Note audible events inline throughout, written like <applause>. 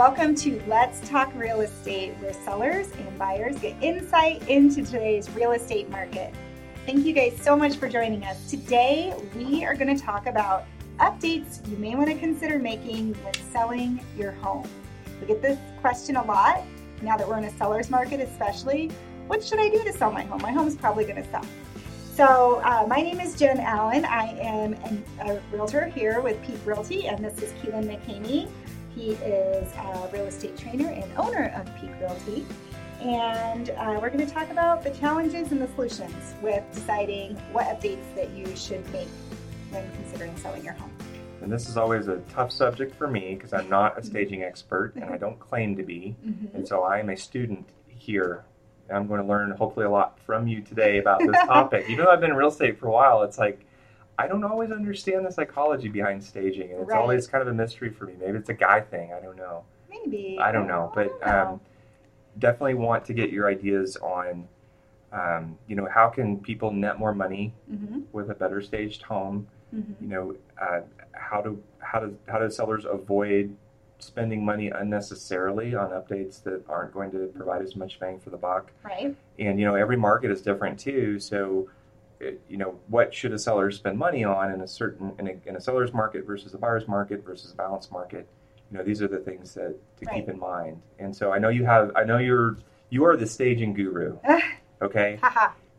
welcome to Let's Talk Real Estate, where sellers and buyers get insight into today's real estate market. Thank you guys so much for joining us. Today, we are going to talk about updates you may want to consider making when selling your home. We get this question a lot now that we're in a seller's market, especially. What should I do to sell my home? My home is probably going to sell. So, uh, my name is Jen Allen. I am an, a realtor here with Peak Realty, and this is Keelan McCamey. He is a real estate trainer and owner of Peak Realty. And uh, we're going to talk about the challenges and the solutions with deciding what updates that you should make when considering selling your home. And this is always a tough subject for me because I'm not a staging expert and I don't <laughs> claim to be. Mm-hmm. And so I am a student here. I'm going to learn hopefully a lot from you today about this <laughs> topic. Even though I've been in real estate for a while, it's like I don't always understand the psychology behind staging, and it's right. always kind of a mystery for me. Maybe it's a guy thing. I don't know. Maybe. I don't know, but um, definitely want to get your ideas on, um, you know, how can people net more money mm-hmm. with a better staged home? Mm-hmm. You know, uh, how do how do how do sellers avoid spending money unnecessarily on updates that aren't going to provide as much bang for the buck? Right. And you know, every market is different too, so you know, what should a seller spend money on in a certain in a, in a seller's market versus a buyer's market versus a balanced market? You know, these are the things that to right. keep in mind. And so I know you have, I know you're you are the staging guru, <laughs> okay?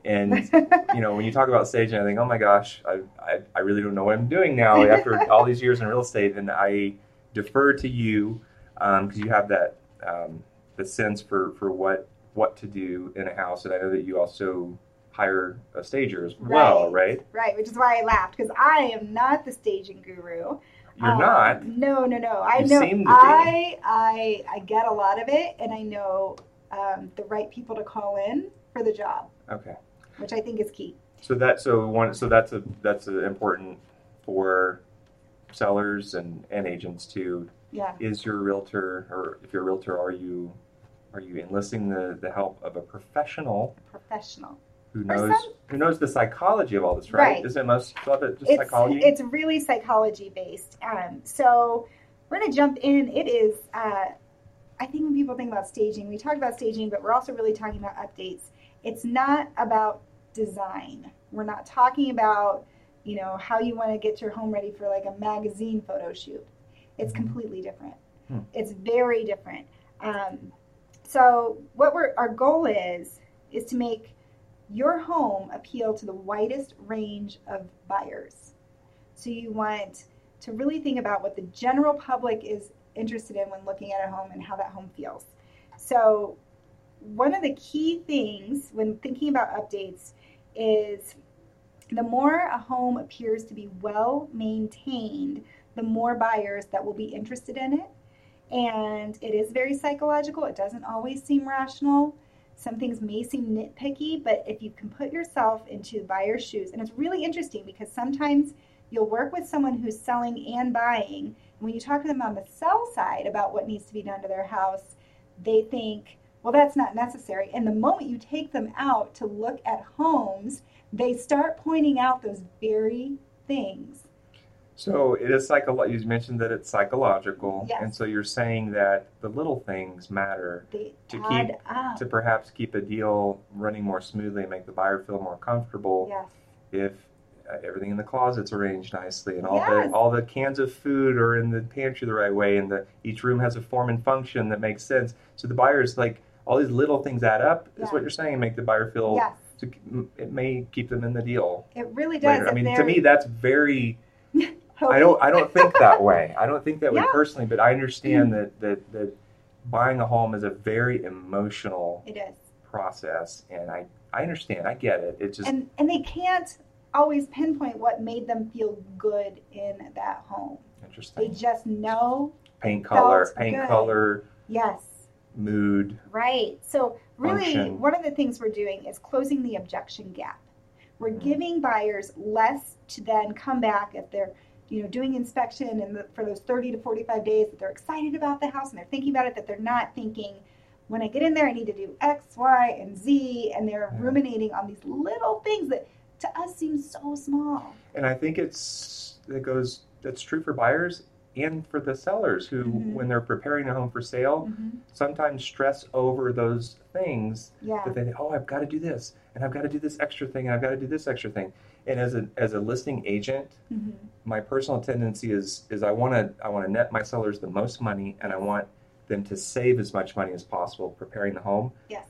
and <laughs> you know, when you talk about staging, I think, oh my gosh, I, I, I really don't know what I'm doing now <laughs> after all these years in real estate, and I defer to you because um, you have that um, the sense for for what what to do in a house, and I know that you also hire a stager as well, right? Right, which is why I laughed because I am not the staging guru. You're um, not. No, no, no. I you know. I, I, I get a lot of it, and I know um, the right people to call in for the job. Okay. Which I think is key. So that so one so that's a that's a important for sellers and and agents too. Yeah. Is your realtor or if you're a realtor, are you are you enlisting the the help of a professional? A professional who knows some, who knows the psychology of all this, right? right. Isn't most of it just it's, psychology? It's really psychology based. Um, so we're going to jump in. It is, uh, I think when people think about staging, we talk about staging, but we're also really talking about updates. It's not about design. We're not talking about, you know, how you want to get your home ready for like a magazine photo shoot. It's mm-hmm. completely different. Hmm. It's very different. Um, so what we're our goal is is to make your home appeal to the widest range of buyers. So you want to really think about what the general public is interested in when looking at a home and how that home feels. So one of the key things when thinking about updates is the more a home appears to be well maintained, the more buyers that will be interested in it. And it is very psychological. It doesn't always seem rational. Some things may seem nitpicky, but if you can put yourself into the buyer's shoes, and it's really interesting because sometimes you'll work with someone who's selling and buying. And when you talk to them on the sell side about what needs to be done to their house, they think, well, that's not necessary. And the moment you take them out to look at homes, they start pointing out those very things so it is psychological. You mentioned that it's psychological, yes. and so you're saying that the little things matter they to keep up. to perhaps keep a deal running more smoothly and make the buyer feel more comfortable. Yes. If uh, everything in the closet's arranged nicely, and all yes. the all the cans of food are in the pantry the right way, and the each room has a form and function that makes sense. So the buyer's like all these little things add up. Is what you're saying, and make the buyer feel. Yes. To, it may keep them in the deal. It really does. I mean, to me, that's very I don't I don't think that way. I don't think that way <laughs> personally, but I understand mm-hmm. that, that that buying a home is a very emotional it is. process and I, I understand, I get it. It's just and, and they can't always pinpoint what made them feel good in that home. Interesting. They just know paint color, paint good. color. Yes. Mood. Right. So really function. one of the things we're doing is closing the objection gap. We're giving buyers less to then come back if they're you know, doing inspection and the, for those 30 to 45 days that they're excited about the house and they're thinking about it, that they're not thinking, when I get in there, I need to do X, Y, and Z, and they're yeah. ruminating on these little things that to us seem so small. And I think it's it goes that's true for buyers and for the sellers who, Mhm. when they're preparing a home for sale, Mhm. sometimes stress over those things Yeah. that they think, oh, I've got to do this, and I've got to do this extra thing, and I've got to do this extra thing. And as a as a listing agent, Mhm. my personal tendency is is I want to I want to net my sellers the most money, and I want them to save as much money as possible preparing the home. Yes.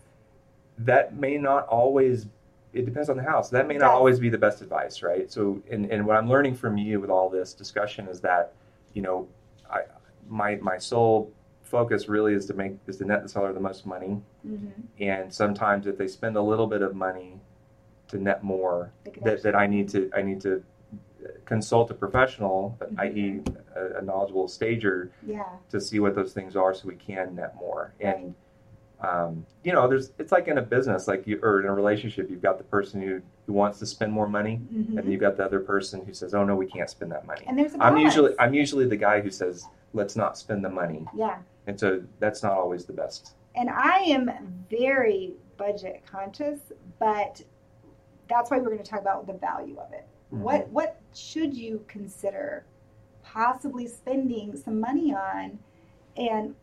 That may not always. It depends on the house. That may not always be the best advice, right? So, and, and what I'm learning from you with all this discussion is that, you know, I my my sole focus really is to make is to net the seller the most money, Mhm. and sometimes if they spend a little bit of money to net more, that, that I need to I need to consult a professional, Mhm. i.e., a, a knowledgeable stager, Yeah. to see what those things are, so we can net more. Right. And um, you know, there's it's like in a business, like you or in a relationship, you've got the person who who wants to spend more money, Mhm. and you've got the other person who says, "Oh no, we can't spend that money." And there's a I'm usually I'm usually the guy who says, "Let's not spend the money," yeah. and so that's not always the best. And I am very budget conscious, but that's why we're going to talk about the value of it. Mm-hmm. What what should you consider possibly spending some money on? And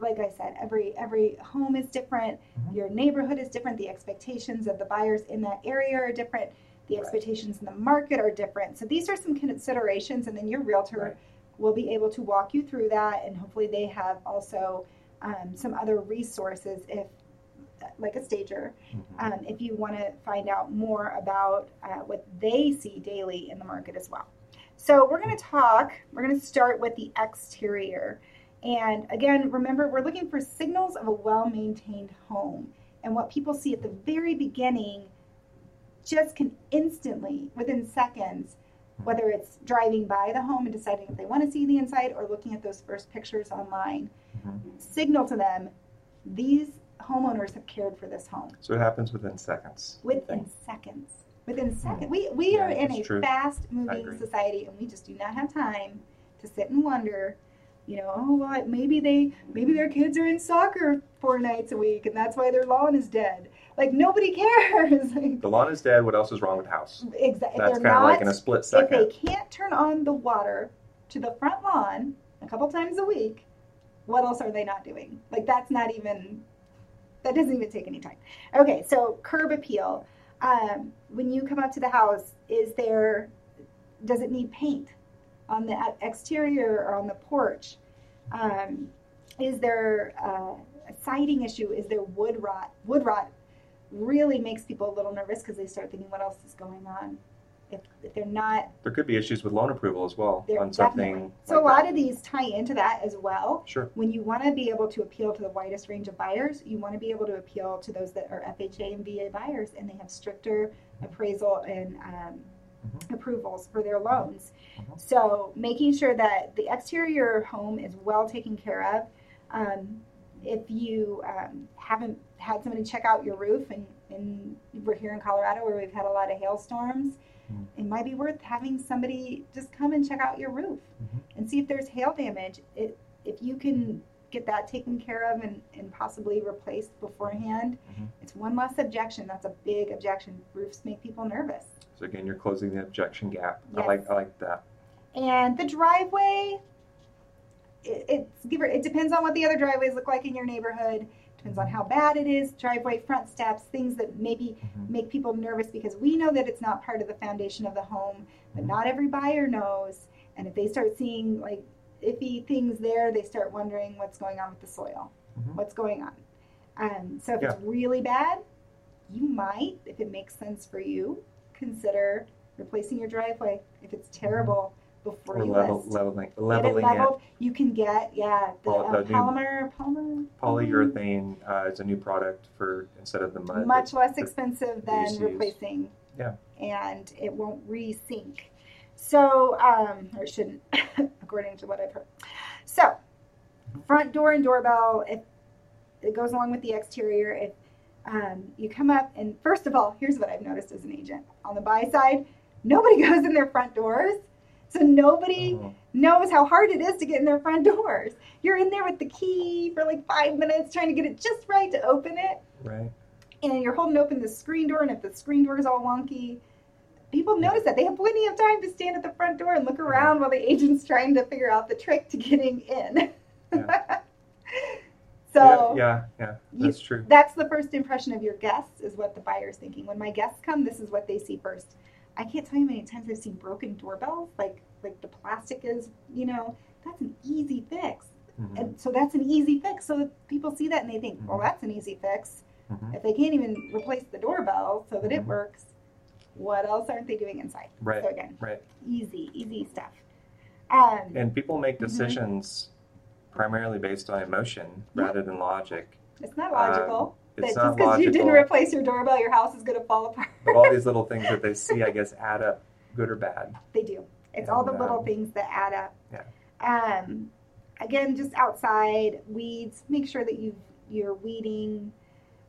like I said, every every home is different. Mhm. Your neighborhood is different. The expectations of the buyers in that area are different. The Right. expectations in the market are different. So these are some considerations, and then your realtor Right. will be able to walk you through that, and hopefully they have also um, some other resources if, like a stager, Mhm. um, if you want to find out more about uh, what they see daily in the market as well. So we're going to talk, we're going to start with the exterior. And again, remember, we're looking for signals of a well maintained home. And what people see at the very beginning just can instantly, within seconds, whether it's driving by the home and deciding if they want to see the inside or looking at those first pictures online, Mhm. signal to them these homeowners have cared for this home So it happens within seconds. within seconds. Within seconds. We, we Yeah, are in a fast moving society and we just do not have time to sit and wonder, you know, oh well maybe they maybe their kids are in soccer four nights a week and that's why their lawn is dead. Like nobody <laughs> cares. like, The lawn is dead. What else is wrong with the house? exactly. That's kind of like in a split second. if they can't turn on the water to the front lawn a couple times a week, what else are they not doing? Like that's not even that doesn't even take any time. Okay, so curb appeal. Um, when you come up to the house, is there does it need paint on the exterior or on the porch? Um, is there uh, a siding issue? Is there wood rot? Wood rot really makes people a little nervous because they start thinking, what else is going on? If, if they're not There could be issues with loan approval as well on something. definitely. So a like lot that. of these tie into that as well. Sure. When you want to be able to appeal to the widest range of buyers, you want to be able to appeal to those that are FHA and VA buyers, and they have stricter appraisal and um, Mhm. approvals for their loans. Mhm. So making sure that the exterior home is well taken care of. Um, if you um, haven't had somebody check out your roof, and, and we're here in Colorado where we've had a lot of hailstorms, Mhm. it might be worth having somebody just come and check out your roof Mhm. and see if there's hail damage. It, if you can get that taken care of and, and possibly replaced beforehand, Mhm. it's one less objection. That's a big objection. Roofs make people nervous. So again, you're closing the objection gap. Yes. I like I like that. And the driveway, it, it's give or, it depends on what the other driveways look like in your neighborhood. Depends on how bad it is. Driveway, front steps, things that maybe Mhm. make people nervous because we know that it's not part of the foundation of the home, but Mhm. not every buyer knows. And if they start seeing like iffy things there, they start wondering what's going on with the soil, Mhm. what's going on. Um, so if Yeah. it's really bad, you might, if it makes sense for you, consider replacing your driveway. If it's terrible, before Mm-hmm. Or you level, list. leveling, Get it leveling it. You can get yeah the, Pol- uh, the new polymer polymer Polyurethane uh, is a new product for instead of the mud. much that- less expensive than replacing. Yeah. And it won't re-sink. So, um, or it shouldn't, <laughs> according to what I've heard. So, front door and doorbell, if it goes along with the exterior, if um, you come up and first of all, here's what I've noticed as an agent on the buy side, nobody <laughs> goes in their front doors. So nobody Mhm. knows how hard it is to get in their front <laughs> doors. You're in there with the key for like five minutes trying to get it just right to open it Right. and you're holding open the screen door, and if the screen door is all wonky, people notice that they have plenty of time to stand at the front door and look around while the agent's trying to figure out the trick to getting in. Yeah. <laughs> so yeah, yeah, yeah, you- that's true. that's the first impression of your guests is what the buyer's thinking. When my guests come, this is what they see first. I can't tell you how many times I've seen broken doorbells, like like the plastic is, you know, that's an easy fix. Mhm, And so that's an easy fix. So people see that and they think, well, Mhm. that's an easy fix. mhm. If they can't even replace the doorbell so that it Mhm. works, what else aren't they doing inside? Right, So again, right. easy, easy stuff. Um, And people make Mhm. decisions primarily based on emotion rather than logic. it's not logical It's that just because you didn't replace your doorbell, your house is going to fall apart. but all these little things that <laughs> they see, I guess, add up, good or bad. They do. It's all the And, little um, things that add up. Yeah. Um, again, just outside weeds. Make sure that you you're weeding,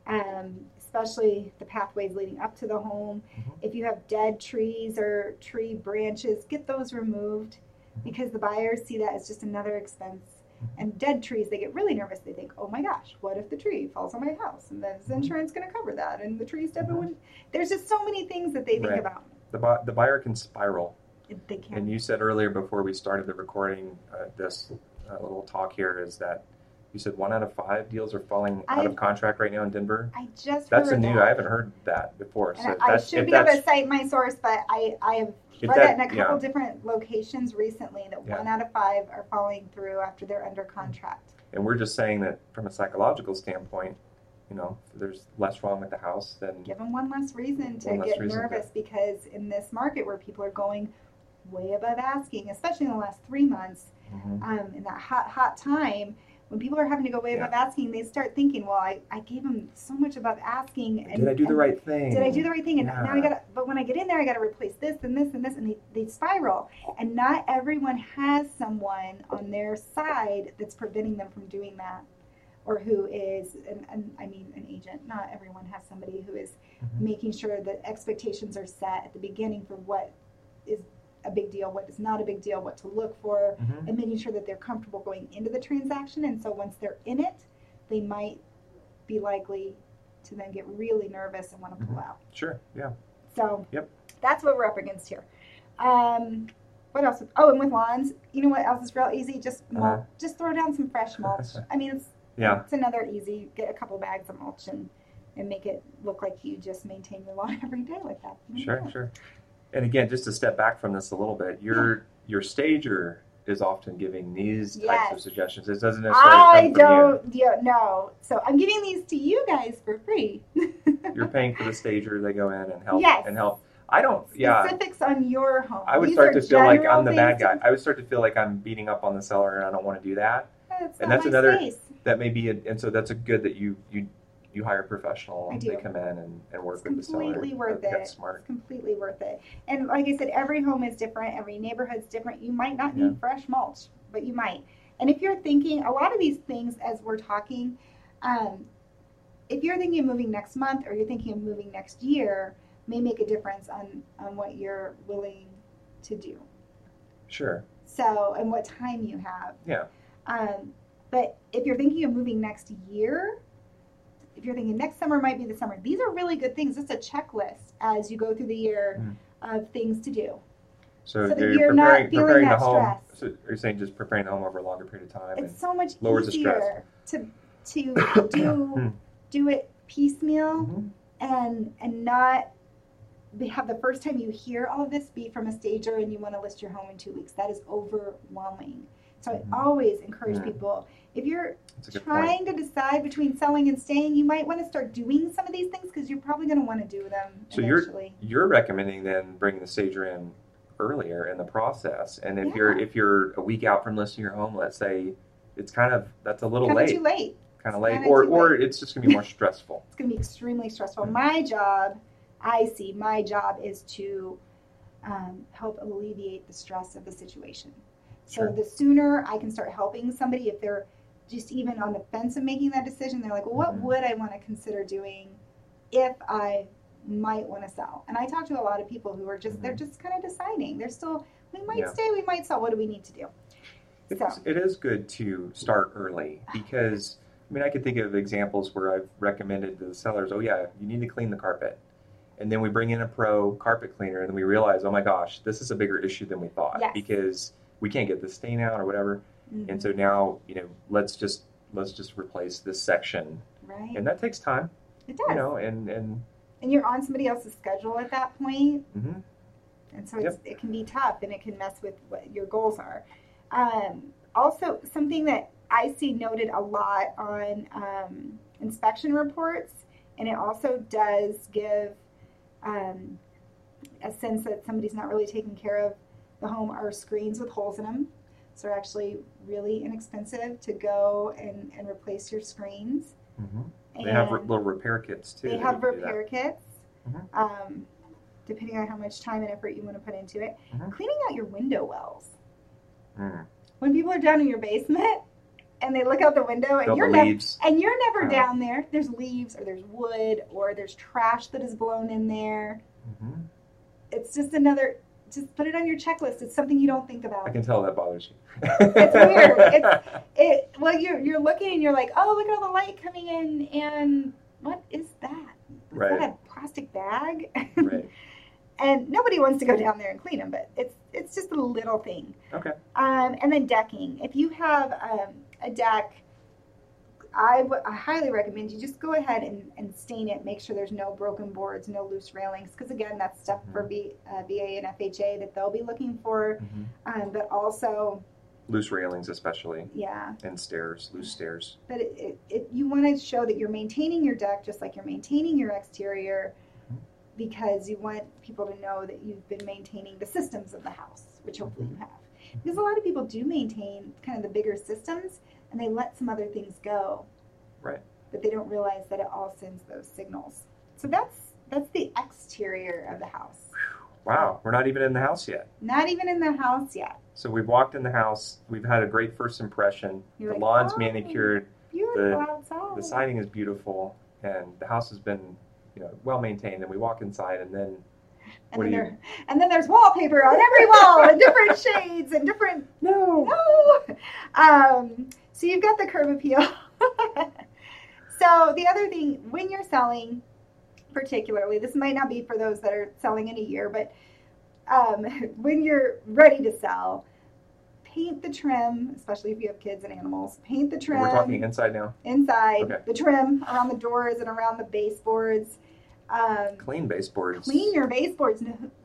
um, especially the pathways leading up to the home. Mhm. If you have dead trees or tree branches, get those removed Mhm. because the buyers see that as just another expense. And dead trees, they get really nervous. They think, "Oh my gosh, what if the tree falls on my house? And then is Mhm. insurance going to cover that? And the tree's dead." but Mhm. when- There's just so many things that they think Right. about. The, bu- the buyer can spiral. They can't. And you said earlier before we started the recording, uh, this uh, little talk here is that you said one out of five deals are falling out I- of contract right now in Denver. I just That's a new. that. I haven't heard that before. So I should be able to cite my source, but I, I have read that, in a couple yeah. different locations recently that Yeah. one out of five are falling through after they're under contract. And we're just saying that from a psychological standpoint, you know, there's less wrong with the house, than Give them one less reason to less get reason to- nervous because in this market where people are going way above asking, especially in the last three months, Mhm. um, in that hot, hot time, when people are having to go way above asking, they start thinking, well, I, I gave them so much above asking. And, did I do the right thing? did I do the right thing? And now I gotta, but when I get in there, I gotta replace this and this and this, and they, they spiral. And not everyone has someone on their side that's preventing them from doing that, or who is, and, and I mean, an agent. Not everyone has somebody who is Mhm. making sure that expectations are set at the beginning for what is a big deal, what is not a big deal, what to look for, Mhm. and making sure that they're comfortable going into the transaction. And so once they're in it, they might be likely to then get really nervous and want to pull Mhm. out. Sure. Yeah. So Yep. that's what we're up against here. Um, what else? Oh, and with lawns, you know what else is real easy? Just mulch. Uh-huh. Just throw down some fresh <laughs> mulch. I mean, it's Yeah. it's another easy. Get a couple bags of mulch and and make it look like you just maintain your lawn <laughs> every day like that. Sure. Sure. And again, just to step back from this a little bit, your your stager is often giving these types of suggestions. It doesn't necessarily I come from don't yeah, no. So I'm giving these to you guys for free. you. <laughs> You're paying for the stager. They go in and help Yes. and help. I don't. Yeah. Specifics on your home. I would These start to feel like I'm the bad guy. I would start to feel like I'm beating up on the seller, and I don't want to do that. That's And that's another- space. That may be, a, and so that's a good that you you you hire a professional. I They come in and, and work It's with the seller. completely worth That- it. That's smart. It's completely worth it. And like I said, every home is different. Every neighborhood's different. You might not Yeah. need fresh mulch, but you might. And if you're thinking, a lot of these things as we're talking, um, if you're thinking of moving next month or you're thinking of moving next year, may make a difference on on what you're willing to do. Sure. So, and what time you have. Yeah. Um, but if you're thinking of moving next year, if you're thinking next summer might be the summer, these are really good things. It's a checklist as you go through the year Mm. of things to do. So, So that you're, you're not feeling preparing that the home. stress. So are you saying just preparing the home over a longer period of time? It's so much lowers the stress. easier to to <coughs> do do it piecemeal and, Mhm. and and not have the first time you hear all of this be from a stager and you want to list your home in two weeks. That is overwhelming. So. I always encourage Mm. people if you're good point. trying to decide between selling and staying, you might want to start doing some of these things because you're probably going to want to do them So you're- You're recommending then bringing the stager in earlier in the process, and if you're if you're a week out from listing your home, let's say it's kind of that's a little Kind of late, too late. kind of late, or or late. it's just gonna be more <laughs> stressful. It's going to be extremely stressful. Mm. My job, I see, my job is to um, help alleviate the stress of the situation. So Sure. the sooner I can start helping somebody, if they're just even on the fence of making that decision, they're like, well, what Mhm. would I want to consider doing if I might want to sell? And I talk to a lot of people who are just, they're Mhm. just kind of deciding. They're still, we might Yeah. stay, we might sell. What do we need to do? It So- it is good to start early <sighs> because I mean I can think of examples where I've recommended to the sellers, oh yeah, you need to clean the carpet, and then we bring in a pro carpet cleaner, and then we realize, oh my gosh, this is a bigger issue than we thought Yes. because we can't get the stain out or whatever. Mhm. And so now, you know, let's just let's just replace this section, right, and that takes time, it does. you know, and and and you're on somebody else's schedule at that point, mhm. and so it's, it can be tough, and it can mess with what your goals are. Um, also, something that I see noted a lot on um, inspection reports, and it also does give um, a sense that somebody's not really taking care of the home are screens with holes in them. So they're actually really inexpensive to go and, and replace your screens. Mhm. they have re- little repair kits too. they have you can do that. repair kits, Mhm. um, depending on how much time and effort you want to put into it. Mhm. Cleaning out your window wells. Mm. When people are down in your basement and they look out the window and you're never and you're never Uh-huh. down there. There's leaves or there's wood or there's trash that is blown in there. Mhm. It's just another. Just put it on your checklist. It's something you don't think about. I can tell that bothers you. It's weird. <laughs> It's it. Well, you're you're looking and you're like, oh, look at all the light coming in, and what is that? Is Right. that a plastic bag? right. <laughs> and nobody wants to go down there and clean them, but it's it's just a little thing. Okay. Um, and then decking. If you have um, a deck, I I highly recommend you just go ahead and, and stain it. Make sure there's no broken boards, no loose railings, because again, that's stuff for B, uh, VA and FHA that they'll be looking for. Mhm. Um, but also, Loose railings, especially, yeah, and stairs, loose stairs. but it, it, it, you want to show that you're maintaining your deck just like you're maintaining your exterior Mhm. because you want people to know that you've been maintaining the systems of the house, which hopefully you have. Because a lot of people do maintain kind of the bigger systems and they let some other things go. Right. But they don't realize that it all sends those signals. So that's that's the exterior of the house. Wow, we're not even in the house yet. Not even in the house yet. So we've walked in the house. We've had a great first impression. You're the like, lawn's "Oh, manicured. Beautiful outside. The siding is beautiful, and the house has been, you know, well maintained. And we walk inside, and then and then there, and then there's wallpaper on every wall in different <laughs> shades and different no. no. Um, so you've got the curb appeal. <laughs> so the other thing, when you're selling, particularly, this might not be for those that are selling in a year, but um, <laughs> when you're ready to sell, paint the trim, especially if you have kids and animals. Paint the trim We're talking inside now. inside, Okay. the trim around the doors and around the baseboards. Um, Clean baseboards. clean your baseboards.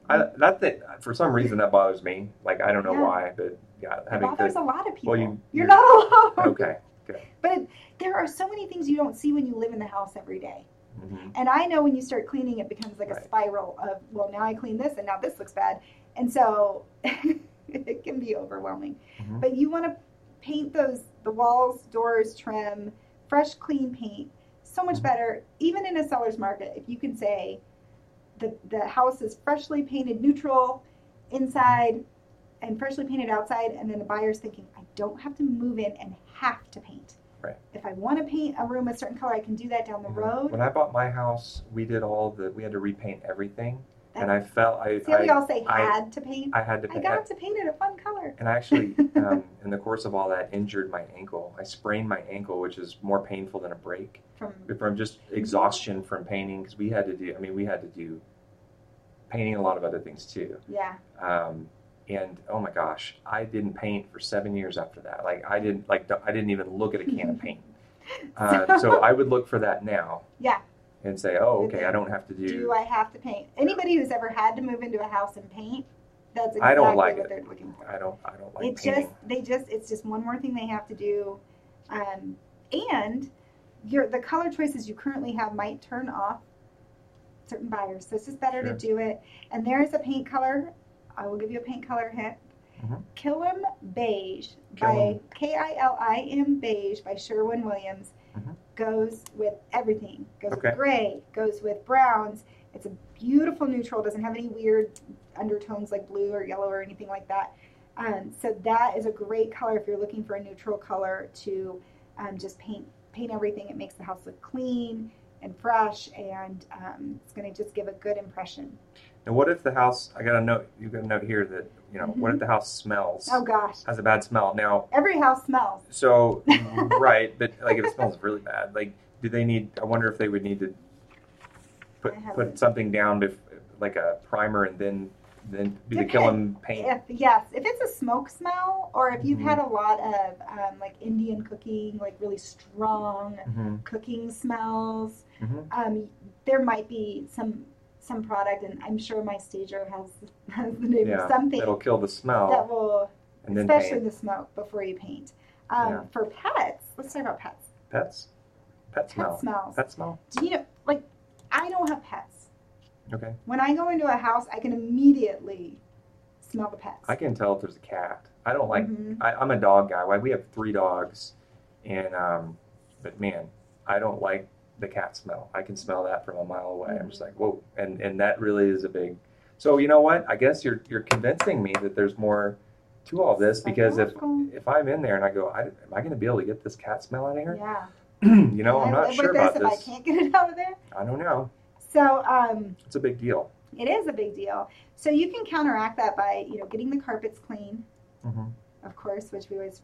I, that for some reason that bothers me. Like I don't know Yeah. why, but yeah, It having bothers a lot of people. Well, you- you're you're- not alone. Okay. But there are so many things you don't see when you live in the house every day. hmm And I know when you start cleaning, it becomes like a spiral of, well, now I clean this and now this looks bad. And so <laughs> it can be overwhelming. Mhm. But you want to paint those, the walls, doors, trim, fresh, clean paint. So much Mhm. better, even in a seller's market, if you can say the, the house is freshly painted neutral inside and freshly painted outside, and then the buyer's thinking, I don't have to move in and have to paint. Right. If I want to paint a room a certain color, I can do that down the Mhm. road. When I bought my house, we did all the. We had to repaint everything, and I felt I See how we I, all say I- had to paint? I had to I paint. got to paint it a fun color. And I actually, <laughs> um, in the course of all that, injured my ankle. I sprained my ankle, which is more painful than a break From from just exhaustion from painting. Because we had to do. I mean, we had to do painting a lot of other things too. yeah, Um, and oh my gosh, I didn't paint for seven years after that. Like I didn't like I didn't even look at a can of <laughs> paint. Uh, so <laughs> I would look for that now. Yeah. And say, oh, okay, I don't have to do. do I have to paint? Anybody who's ever had to move into a house and paint, that's exactly I don't like what it. they're looking for. I don't. I don't like it painting. just they just it's just one more thing they have to do, um, and your the color choices you currently have might turn off certain buyers. So it's just better Sure. to do it. And there is a paint color. I will give you a paint color hint. Mhm. Kilim Beige by K I L I M Beige by Sherwin Williams. Goes with everything. Goes Okay. with gray. Goes with browns. It's a beautiful neutral. Doesn't have any weird undertones like blue or yellow or anything like that. Um, so that is a great color if you're looking for a neutral color to um, just paint paint everything. It makes the house look clean and fresh, and um, it's going to just give a good impression. And what if the house? I got a note. You got a note here that you know. What if the house smells? Oh gosh, Has a bad smell. Now, every house smells. so <laughs> right, but like if it smells really bad, like do they need? I wonder if they would need to put put something down, bef- like a primer, and then then do the Depend- Kilim paint. If yes, if it's a smoke smell, or if you've Mhm. had a lot of um, like Indian cooking, like really strong hmm cooking smells, hmm um, there might be some some product, and I'm sure my stager has <laughs> has the name Yeah, of something that'll kill the smell, that will, and then especially paint. the smoke before you paint. Um, Yeah. For pets, let's talk about pets. Pets, pet Pet smell, smells. pet smell. Do you know? Like, I don't have pets. Okay, When I go into a house, I can immediately smell the pets. I can tell if there's a cat. I don't like. Mhm. I, I'm a dog guy. Why we have three dogs, and um, but man, I don't like the cat smell. I can smell that from a mile away. I'm just like, whoa, and and that really is a big. So you know what? I guess you're you're convincing me that there's more to all this because if if I'm in there and I go, I, am I going to be able to get this cat smell out of here? Yeah. <clears throat> you know, I'm not sure about this this. if I can't get it <laughs> out of there. I don't know. So um, It's a big deal. it is a big deal. So you can counteract that by you know getting the carpets clean, hmm of course, which we always,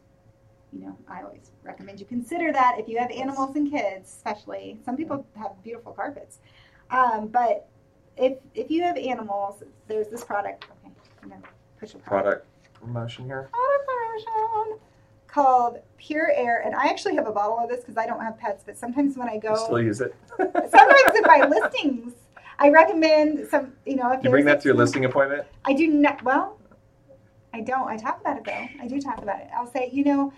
you know, I always recommend you consider that if you have animals and kids, especially. Some people have beautiful carpets, um, but if if you have animals, there's this product. Okay, I'm gonna push a product. Product promotion here. Product promotion called Pure Air, and I actually have a bottle of this because I don't have pets. But sometimes when I go, You still use it. <laughs> sometimes in my <laughs> listings, I recommend some. You know, if you bring that to your listing appointment. I do not. Well, I don't. I talk about it though. I do talk about it. I'll say, you know,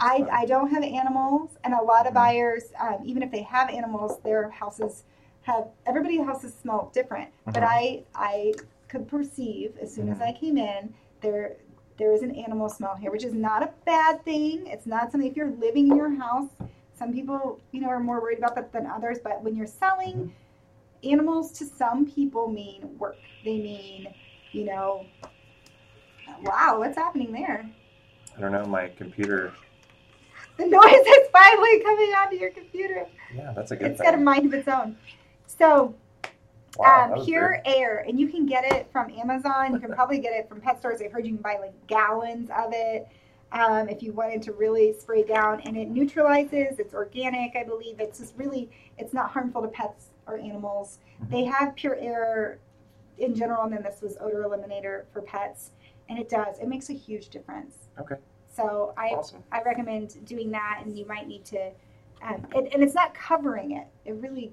I I don't have animals, and a lot of Mhm. buyers, um, even if they have animals, their houses have everybody's houses smell different. But Mhm. I I could perceive as soon as Mhm. I came in there. There is an animal smell here, which is not a bad thing. It's not something if you're living in your house. Some people, you know, are more worried about that than others. But when you're selling, Mm-hmm. animals to some people mean work. They mean, you know, wow, what's happening there? I don't know. My computer. <laughs> The noise is finally coming onto your computer. Yeah, that's a good It's thing. got a mind of its own. So, wow, um, Pure weird. Air, and you can get it from Amazon. You can probably get it from pet stores. I've heard you can buy like gallons of it. Um, if you wanted to really spray down, and it neutralizes. It's organic, I believe. It's just really, it's not harmful to pets or animals. Mhm. They have Pure Air in general, and then this was odor eliminator for pets, and it does. It makes a huge difference. Okay. So I Awesome. I recommend doing that, and you might need to, um, and, and it's not covering it. It really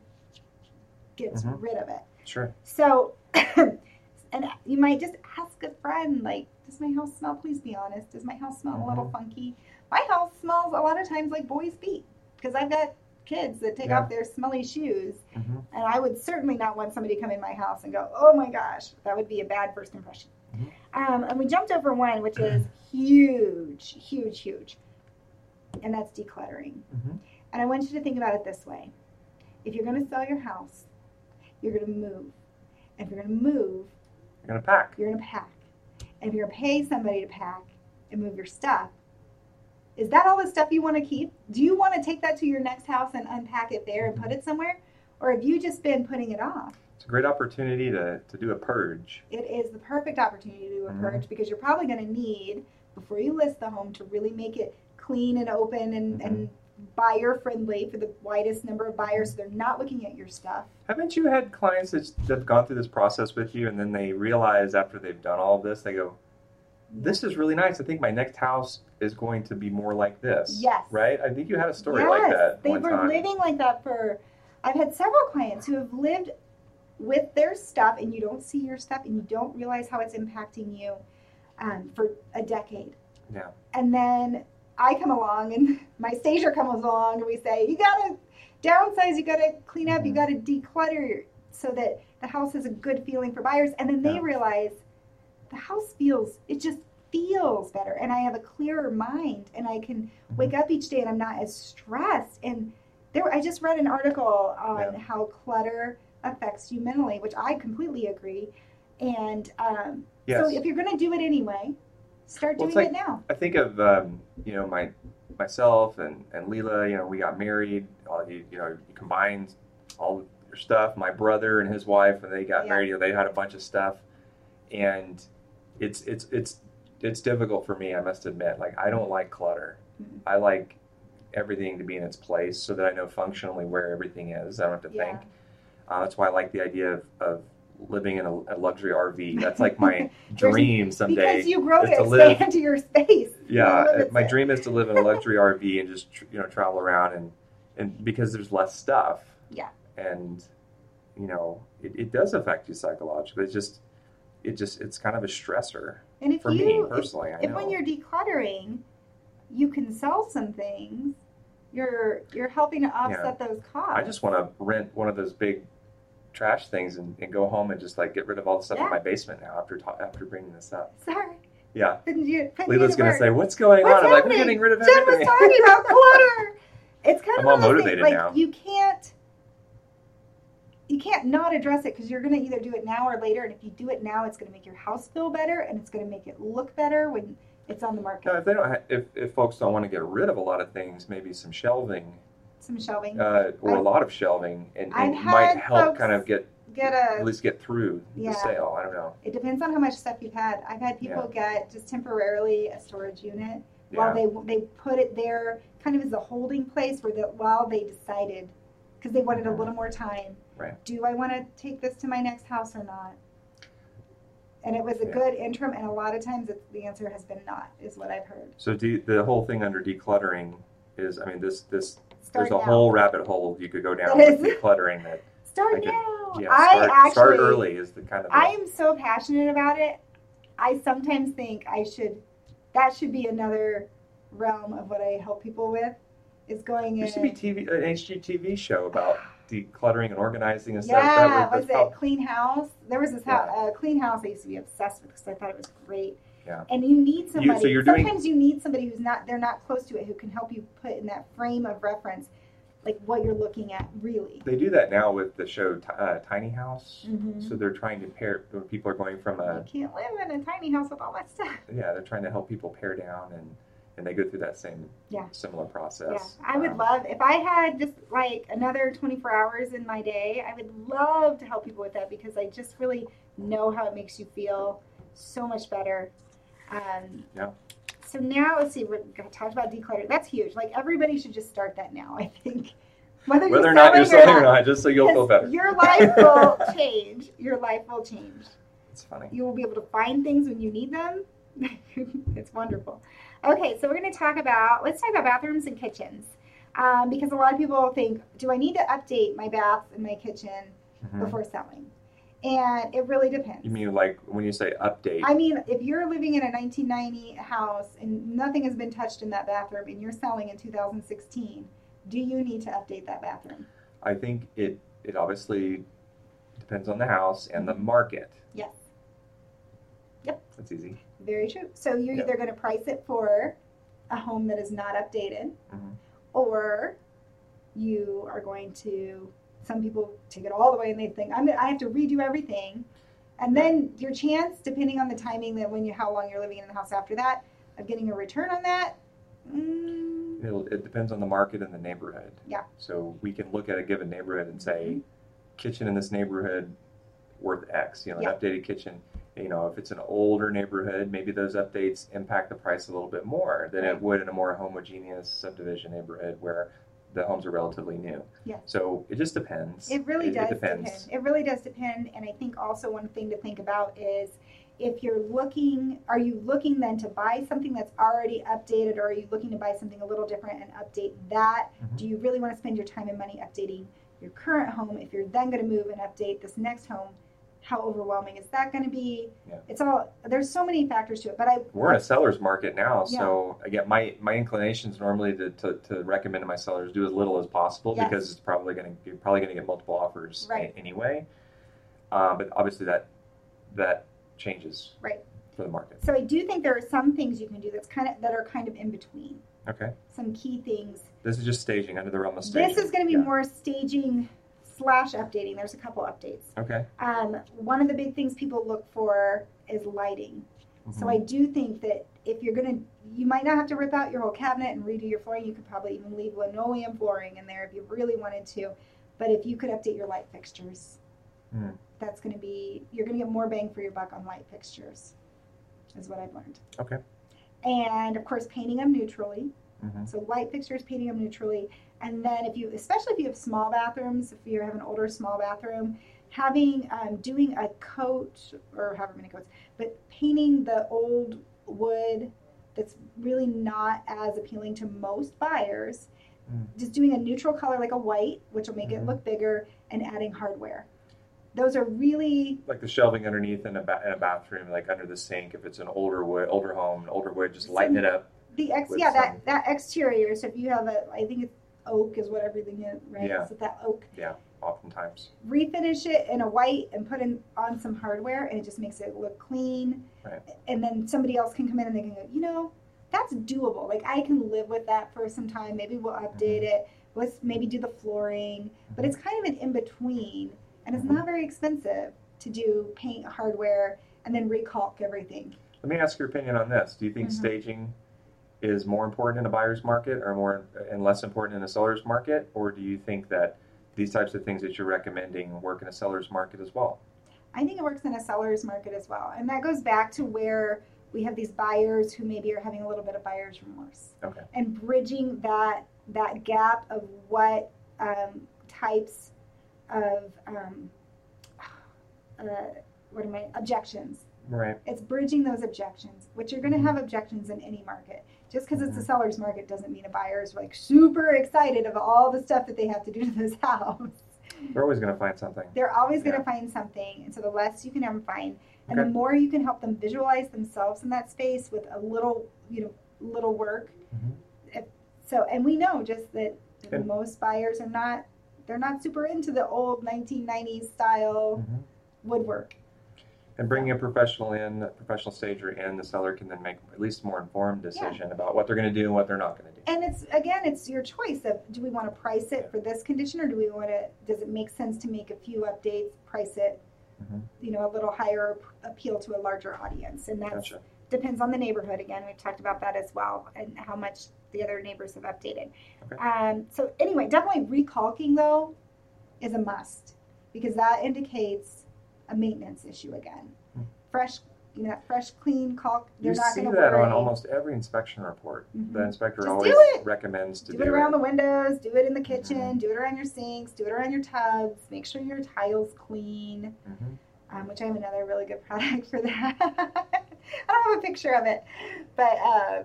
gets Mhm. rid of it. Sure. So, <coughs> and you might just ask a friend, like, does my house smell? Please be honest. Does my house smell a little Mm-hmm. funky? My house smells a lot of times like boys' feet because I've got kids that take Yeah. off their smelly shoes, hmm and I would certainly not want somebody to come in my house and go, oh my gosh, that would be a bad first impression. Um, and we jumped over one, which is <clears throat> huge, huge, huge, and that's decluttering. hmm And I want you to think about it this way if you're going to sell your house, you're going to move. And if you're going to move, You're gonna pack. you're going to pack. And if you're going to pay somebody to pack and move your stuff, is that all the stuff you want to keep? Do you want to take that to your next house and unpack it there and put it somewhere? Or have you just been putting it off? It's a great opportunity to, to do a purge. It is the perfect opportunity to do a Mhm. purge because you're probably going to need, before you list the home, to really make it clean and open and, and buyer friendly for the widest number of buyers so they're not looking at your stuff. Haven't you had clients that have gone through this process with you and then they realize after they've done all of this, they go, This is really nice. I think my next house is going to be more like this. Yes. Right? I think you had a story like that. They were time. living like that for. I've had several clients who have lived with their stuff, and you don't see your stuff, and you don't realize how it's impacting you um, for a decade. Yeah. And then I come along, and <laughs> my stager comes along, and we say, "You gotta downsize. You gotta clean up. You Mhm. gotta declutter, so that the house has a good feeling for buyers." And then they Yeah. realize the house feels. It just feels better, and I have a clearer mind, and I can Mm-hmm. wake up each day and I'm not as stressed. And there, I just read an article on Yeah. how clutter affects you mentally, which I completely agree. And um, Yes. so, if you're going to do it anyway, start Well, doing it's it now. I think of um, you know my myself and and Leela. You know, we got married. All you you know, you combined all your stuff. My brother and his wife, when they got Yeah. married, you know, they had a bunch of stuff, and it's it's it's it's difficult for me. I must admit. Like I don't like clutter. Mhm. I like everything to be in its place so that I know functionally where everything is. I don't have to Yeah. think. Uh, that's why I like the idea of, of living in a, a luxury RV. That's like my <laughs> dream someday. Because you grow to to live- expand your space. <laughs> Yeah, You my dream is to live in a luxury <laughs> RV and just tr- you know travel around and and because there's less stuff. Yeah. And you know it, it does affect you psychologically. It's just it just it's kind of a stressor And if for you, me if- personally. I if when you're decluttering, you can sell some things. You're you're helping to offset those costs. I just want to rent one of those big trash things and, and go home and just like get rid of all the stuff Yeah. in my basement now after ta- after bringing this up. Sorry, Yeah. you? Leela's gonna work. say, "What's going What's on?" I'm like, "We're getting rid of Jen was everything." talking about clutter. It's kind I'm of all things, motivated like now. you can't you can't not address it because you're going to either do it now or later. And if you do it now, it's going to make your house feel better and it's going to make it look better when it's on the market. No, if they don't, ha- if, if folks don't want to get rid of a lot of things, maybe some shelving Some shelving. uh, or a I've- lot of shelving, and, I've and might help kind of get Get at least get through Yeah. the sale. I don't know. It depends on how much stuff you've had. I've had people get just temporarily a storage unit while they they put it there, kind of as a holding place where the while they decided because they wanted a little more time. Right. Do I want to take this to my next house or not? And it was a Yeah. good interim, and a lot of times it's, the answer has been not, is what I've heard. so de- the whole thing under decluttering is, I mean, this this Start there's a now. whole rabbit hole you could go down with decluttering. That <laughs> Start I could- now. yeah, I start, actually start early is the kind of I am so passionate about it. I sometimes think I should. That should be another realm of what I help people with. Is going there in. to be TV an HGTV show about decluttering and organizing and stuff. Yeah, that was it Clean House? There was this house, uh, Clean House I used to be obsessed with because I thought it was great. Yeah. And you need somebody. so you're doing- sometimes you need somebody who's not. They're not close to it who can help you put in that frame of reference, like what you're looking at really. They do that now with the show uh, Tiny House. Mhm. So they're trying to pair. where People are going from a you can't live in a tiny house with all that stuff. <laughs> yeah. They're trying to help people pare down and and they go through that same Yeah. similar process. Yeah, I would Um, love if I had just like another 24 hours in my day. I would love to help people with that because I just really know how it makes you feel so much better. Um, Yeah. So now let's see. We're gonna talk about declutter. That's huge. Like everybody should just start that now. I think whether, <laughs> Whether you're or not you're selling or not, just so you'll feel better. Your life will <laughs> change. Your life will change. It's funny. You will be able to find things when you need them. <laughs> it's wonderful. Okay, so we're going to talk about, let's talk about bathrooms and kitchens. Um, because a lot of people think, do I need to update my bath and my kitchen Mhm. before selling? And it really depends. You mean like when you say update? I mean, if you're living in a 1990 house and nothing has been touched in that bathroom and you're selling in 2016, do you need to update that bathroom? I think it it obviously depends on the house and the market. Yes. Yep. That's easy. Very true. So you're Yep. either going to price it for a home that is not updated, Mhm. or you are going to. Some people take it all the way and they think I'm. I have to redo everything, and then your chance, depending on the timing that when you how long you're living in the house after that, of getting a return on that. Mm, It'll, it depends on the market and the neighborhood. Yeah. So we can look at a given neighborhood and say, kitchen in this neighborhood worth X. You know, Yeah. an updated kitchen. You know, if it's an older neighborhood, maybe those updates impact the price a little bit more than it would in a more homogeneous subdivision neighborhood where the homes are relatively new. Yeah. So it just depends. It really it, does depends. depend. It really does depend. And I think also one thing to think about is if you're looking, are you looking then to buy something that's already updated or are you looking to buy something a little different and update that? Mhm. Do you really want to spend your time and money updating your current home if you're then going to move and update this next home? How overwhelming is that going to be? Yeah. It's all, there's so many factors to it. But I, We're in a seller's market now, so again, my my inclination is normally to, to, to recommend to my sellers do as little as possible Yes. because it's probably going to you're probably going to get multiple offers a- anyway. Uh, but obviously that that changes Right. for the market. so I do think there are some things you can do that's kind of, that are kind of in between. Okay, Some key things this is just staging under the realm of staging. This is going to be Yeah. more staging slash updating. There's a couple updates. okay. Um, one of the big things people look for is lighting. So Mhm. I do think that if you're going to, you might not have to rip out your whole cabinet and redo your flooring. You could probably even leave linoleum flooring in there if you really wanted to. But if you could update your light fixtures, Hmm. that's going to be, you're going to get more bang for your buck on light fixtures, is what I've learned. Okay. And of course, painting them neutrally. Mhm. So light fixtures, painting them neutrally, and then if you, especially if you have small bathrooms, if you have an older small bathroom, having um, doing a coat or however many coats, but painting the old wood that's really not as appealing to most buyers. Mm. Just doing a neutral color like a white, which will make Mhm. it look bigger, and adding hardware. Those are really Like the shelving underneath in a, ba- in a bathroom, like under the sink, if it's an older wood, older home, older wood, just lighten it up. The ex yeah that some- that exterior. So if you have a, I think it's oak is what everything is, right? Yeah. So that oak Yeah, Oftentimes, refinish it in a white and put in on some hardware and it just makes it look clean Right. and then somebody else can come in and they can go you know that's doable like i can live with that for some time maybe we'll update it let's maybe do the flooring but it's kind of an in-between and it's Mhm. not very expensive to do paint hardware and then recalk everything let me ask your opinion on this. Do you think Mhm. staging is more important in a buyer's market, or more and less important in a seller's market, or do you think that these types of things that you're recommending work in a seller's market as well? I think it works in a seller's market as well. And that goes back to where we have these buyers who maybe are having a little bit of buyer's remorse. Okay. And bridging that that gap of what um, types of um, uh, what am I objections. Right. It's bridging those objections, which you're going to Mhm. have objections in any market. Just because it's a Mhm. seller's market doesn't mean a buyer is like super excited of all the stuff that they have to do to <laughs> this house. They're always going to find something. They're always going to Yeah. find something, and so the less you can them find, and Okay. the more you can help them visualize themselves in that space with a little, you know, little work. Mhm. If- So, and we know just that And- most buyers are not, they're not super into the old 1990s style Mhm. woodwork. And bringing a professional in, a professional stager in, the seller can then make at least a more informed decision about what they're going to do and what they're not going to do. And it's again, it's your choice of do we want to price it for this condition or do we want to? Does it make sense to make a few updates, price it, Mhm. you know, a little higher, appeal to a larger audience, and that Gotcha. depends on the neighborhood. Again, we've talked about that as well, and how much the other neighbors have updated. Okay. Um, so anyway, definitely recalking though is a must because that indicates a maintenance issue again. Hmm. Fresh, you know, that fresh, clean caulk. They're You not see that worry. on almost every inspection report. Mhm. The inspector Just always it. recommends to do do, it around the windows, do it in the kitchen, Mhm. do it around your sinks, do it around your tubs. Make sure your tiles clean. Mhm. um, which I have another really good <laughs> product for that. <laughs> I don't have a picture of it, but uh,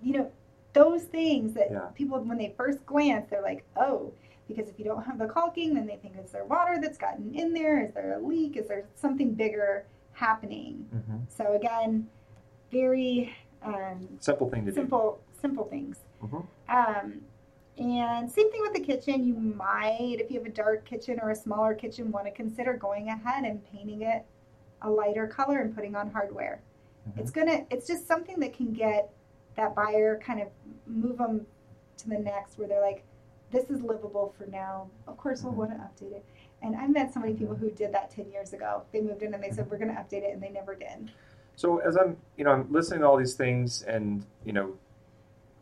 you know, those things that Yeah. people, when they first glance, they're like, oh, because if you don't have the caulking, then they think is there water that's gotten in there? Is there a leak? Is there something bigger happening? Mhm. So again, very um, Simple thing to simple, simple things. Mhm. Um, and same thing with the kitchen. You might, if you have a dark kitchen or a smaller kitchen, want to consider going ahead and painting it a lighter color and putting on hardware. Mhm. It's gonna. It's just something that can get that buyer kind of move them to the next where they're like, "This is livable for now." Of course, we'll want to update it. And I met so many people who did that ten years ago. They moved in and they said, "We're going to update it," and they never did. So as I'm, you know, I'm listening to all these things, and you know,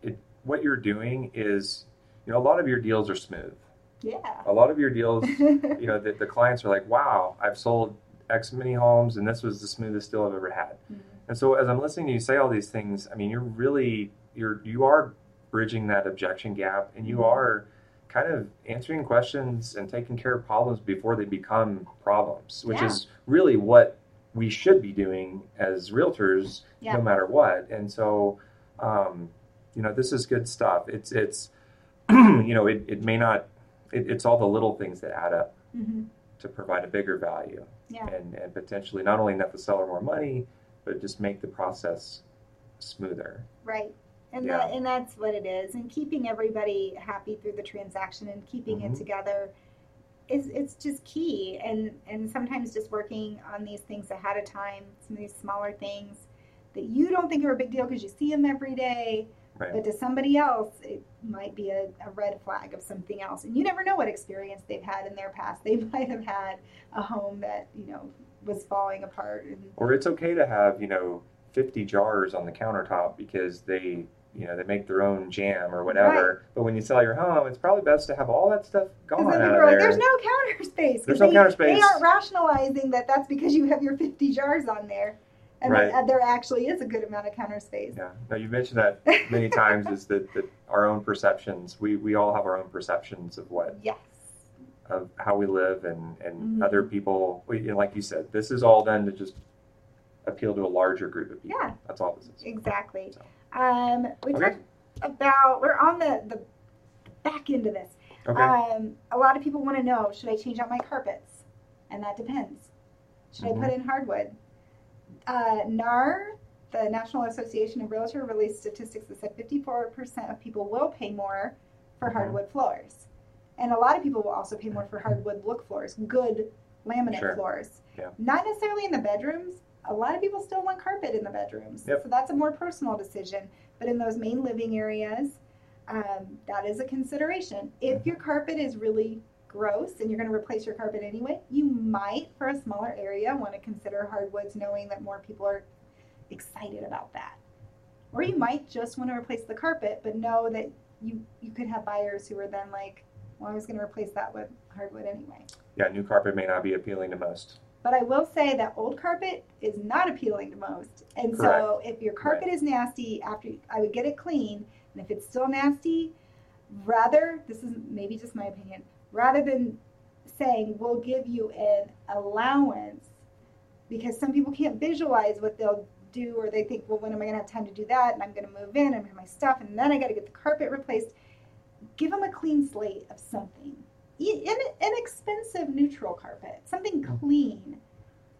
it what you're doing is, you know, a lot of your deals are smooth. Yeah. A lot of your deals, <laughs> you know, the, the clients are like, "Wow, I've sold X many homes, and this was the smoothest deal I've ever had." Mhm. And so as I'm listening to you say all these things, I mean, you're really you're you are bridging that objection gap, and you Mhm. are kind of answering questions and taking care of problems before they become problems, which Yeah. is really what we should be doing as realtors, Yeah. no matter what. And so, um, you know, this is good stuff. It's it's <clears throat> you know, it, it may not. It, it's all the little things that add up hmm to provide a bigger value Yeah. and, and potentially not only net the seller more money, but just make the process smoother. Right. And Yeah. that and that's what it is. And keeping everybody happy through the transaction and keeping Mhm. it together is it's just key. And and sometimes just working on these things ahead of time, some of these smaller things that you don't think are a big deal because you see them every day, Right. but to somebody else it might be a, a red flag of something else. And you never know what experience they've had in their past. <laughs> They might have had a home that, you know, was falling apart and Or it's okay to have, you know, 50 jars on the countertop because they, you know, they make their own jam or whatever. But when you sell your home, it's probably best to have all that stuff gone out then of like, there. there's no counter space. There's no they, counter space. They aren't rationalizing that that's because you have your 50 jars on there. and Right. that- there actually is a good amount of counter space. Yeah. Now you've mentioned that many <laughs> times is that, that our own perceptions. We we all have our own perceptions of what Yes. of how we live and and Mhm. other people. We, like you said, this is all done to just appeal to a larger group of people. Yeah. That's all this is. Exactly. So. Um, we Okay. talked about we're on the the back end of this. Okay. Um, a lot of people want to know: should I change out my carpets? And that depends. Should Mhm. I put in hardwood? Uh, NAR, the National Association of Realtor, released statistics that said 54% of people will pay more for Mhm. hardwood floors, and a lot of people will also pay more for hardwood look floors, good laminate Sure. floors. Yeah. Not necessarily in the bedrooms. A lot of people still want carpet in the bedrooms, Yep. so that's a more personal decision. But in those main living areas, um, that is a consideration. If your carpet is really gross and you're going to replace your carpet anyway, you might, for a smaller area, want to consider hardwoods, knowing that more people are excited about that. Or you might just want to replace the carpet, but know that you you could have buyers who are then like, "Well, I was going to replace that with hardwood anyway." yeah. New carpet may not be appealing to most. But I will say that old carpet is not appealing to most. And so if your carpet is nasty after I would get it clean, and if it's still nasty, rather this is maybe just my opinion, rather than saying we'll give you an allowance because some people can't visualize what they'll do or they think, well, when am I going to have time to do that? And I'm going to move in and have my stuff and then I got to get the carpet replaced. Give them a clean slate of something. In- Inexpensive neutral carpet, something clean.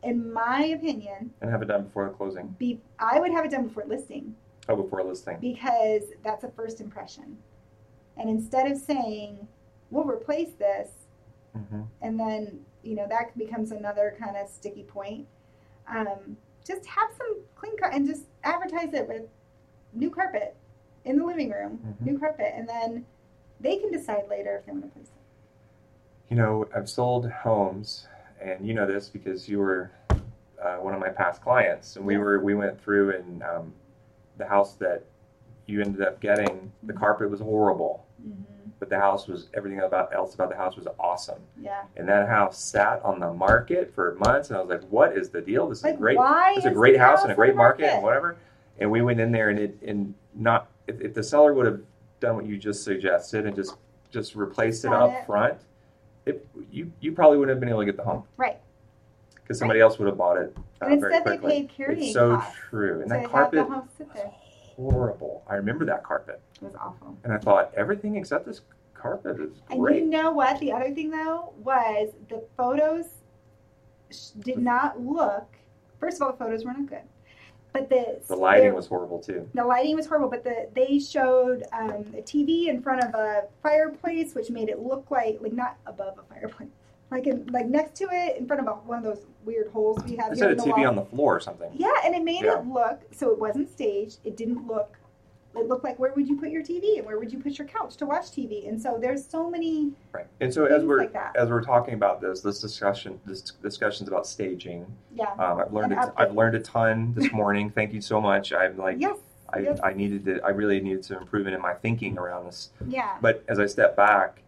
In my opinion, And have it done before the closing. be I would have it done before listing Oh, before listing. because that's a first impression. And instead of saying, we'll replace this, hmm and then, you know, that becomes another kind of sticky point, um, just have some clean car and just advertise it with new carpet in the living room, Mhm. new carpet, and then they can decide later if they want to place it. You know, I've sold homes, and you know this because you were uh, one of my past clients, and we were we went through and um, the house that you ended up getting, the Mhm. carpet was horrible, Mm-hmm. but the house was everything about else about the house was awesome. Yeah. And that house sat on the market for months, and I was like, "What is the deal? This is Like, great. It's a great the house and a great the market and whatever." And we went in there, and it and not if, if the seller would have done what you just suggested and just just replaced it up it. front, it you you probably wouldn't have been able to get the home Right. because somebody else would have bought it uh, And very instead they paid carrying it's so costs true, and to that carpet the house sit there. horrible. I remember that carpet, It was awful. and I thought everything except this carpet is And great. you know what? The other thing though was the photos did not look. First of all, the photos were not good, but the the lighting was horrible too. the lighting was horrible. But the they showed um, a TV in front of a fireplace, which made it look like like not above a fireplace, like in, like next to it, in front of a, one of those weird holes we have They here said a the TV wall. on the floor or something. Yeah, and it made Yeah. it look so it wasn't staged. It didn't look. It looked like where would you put your TV and where would you put your couch to watch TV? And so there's so many Right. And so as we're like as we're talking about this, this discussion, this discussions about staging, Yeah. um, I've learned a, I've learned a ton <laughs> this morning. Thank you so much. I'm like yes. I, yes. I needed to I really needed some improvement in my thinking around this. Yeah. But as I step back,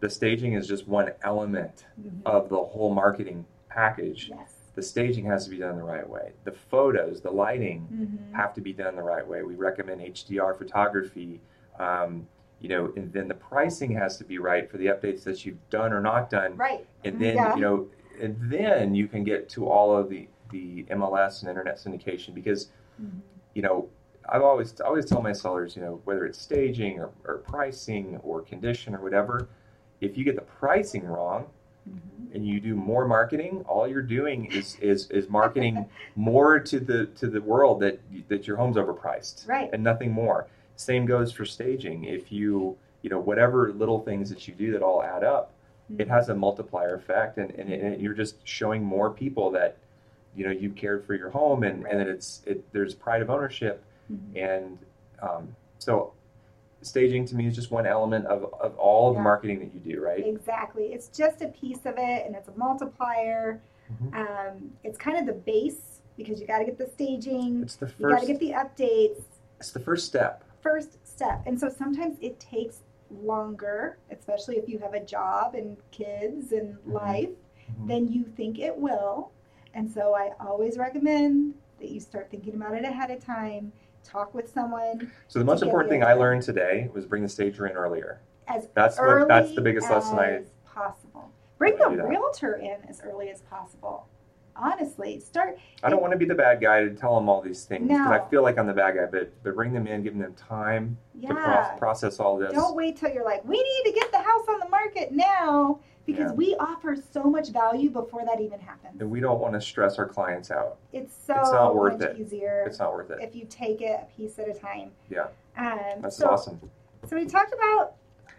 the staging is just one element Mhm. of the whole marketing package. Yes. The staging has to be done the right way. The photos, the lighting Mm-hmm. have to be done the right way. We recommend HDR photography. Um, you know, and then the pricing has to be right for the updates that you've done or not done. Right. And then Yeah. you know, and then you can get to all of the the MLS and internet syndication because Mhm. you know I've always I always tell my sellers, you know, whether it's staging or, or pricing or condition or whatever, if you get the pricing wrong Mhm. and you do more marketing, all you're doing is is, is marketing <laughs> more to the to the world that that your home's overpriced Right. and nothing more. Same goes for staging. If you you know whatever little things that you do that all add up, it has a multiplier effect, and, and, and you're just showing more people that you know you cared for your home, and, and that it's it there's pride of ownership, Mhm. and um, so staging to me is just one element of, of all of the marketing that you do, right? Exactly. It's just a piece of it, and it's a multiplier. Mhm. Um, it's kind of the base because you got to get the staging, It's the you got to get the updates. It's the first step. First step, and so sometimes it takes longer, especially if you have a job and kids and Mhm. life, Mhm. than you think it will. And so I always recommend that you start thinking about it ahead of time. Talk with someone So the most important thing I learned today was bring the stager in earlier. as That's what that's the biggest lesson I as possible. Bring the realtor in as early as possible. Honestly, start. I don't want to be the bad guy to tell them all these things because No. I feel like I'm the bad guy. But but bring them in, giving them time to pro- process all this. Don't wait till you're like, we need to get the house on the market now because Yeah. we offer so much value before that even happens. And we don't want to stress our clients out. It's so It's not worth much it. easier It's not worth it. if you take it a piece at a time. Yeah. Um, That's so, awesome. So we talked about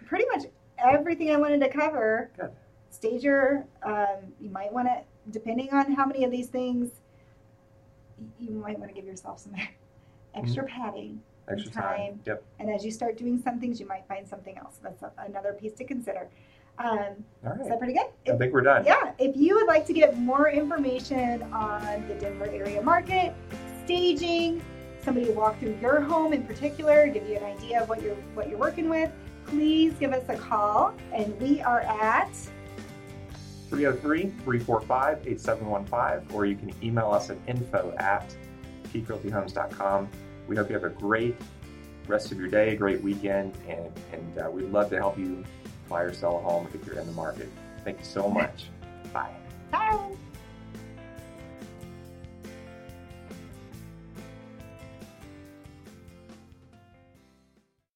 pretty much everything I wanted to cover. Good. Stager, um, you might want to, depending on how many of these things, you might want to give yourself some <laughs> extra padding. Extra time. time. Yep. And as you start doing some things, you might find something else. That's a, another piece to consider. Um, All is that pretty good? I think we're done. yeah, if you would like to get more information on the Denver area market, staging, somebody to walk through your home in particular, give you an idea of what you're what you're working with, please give us a call. And we are at 303-345-8715 or you can email us at info at peakrealtyhomes.com. We hope you have a great rest of your day, a great weekend, and, and uh, we'd love to help you buy or sell a home if you're in the market. Thank you so much. Bye. Bye.